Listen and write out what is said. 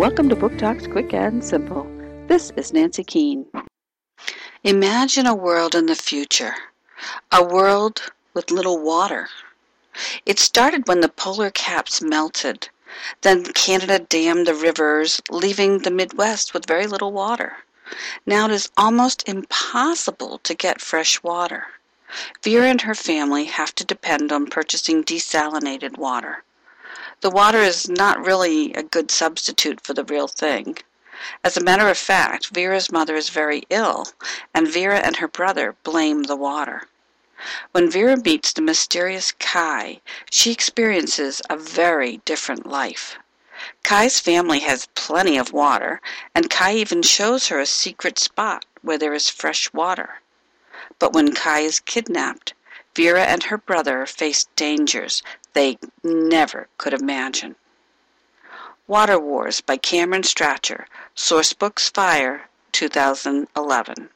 Welcome to Book Talks Quick and Simple. This is Nancy Keene. Imagine a world in the future, a world with little water. It started when the polar caps melted. Then Canada dammed the rivers, leaving the Midwest with very little water. Now it is almost impossible to get fresh water. Vera and her family have to depend on purchasing desalinated water. The water is not really a good substitute for the real thing. As a matter of fact, Vera's mother is very ill, and Vera and her brother blame the water. When Vera meets the mysterious Kai, she experiences a very different life. Kai's family has plenty of water, and Kai even shows her a secret spot where there is fresh water. But when Kai is kidnapped, Vera and her brother face dangers they never could imagine. Water Wars by Cameron Stracher, Sourcebooks Fire, 2011.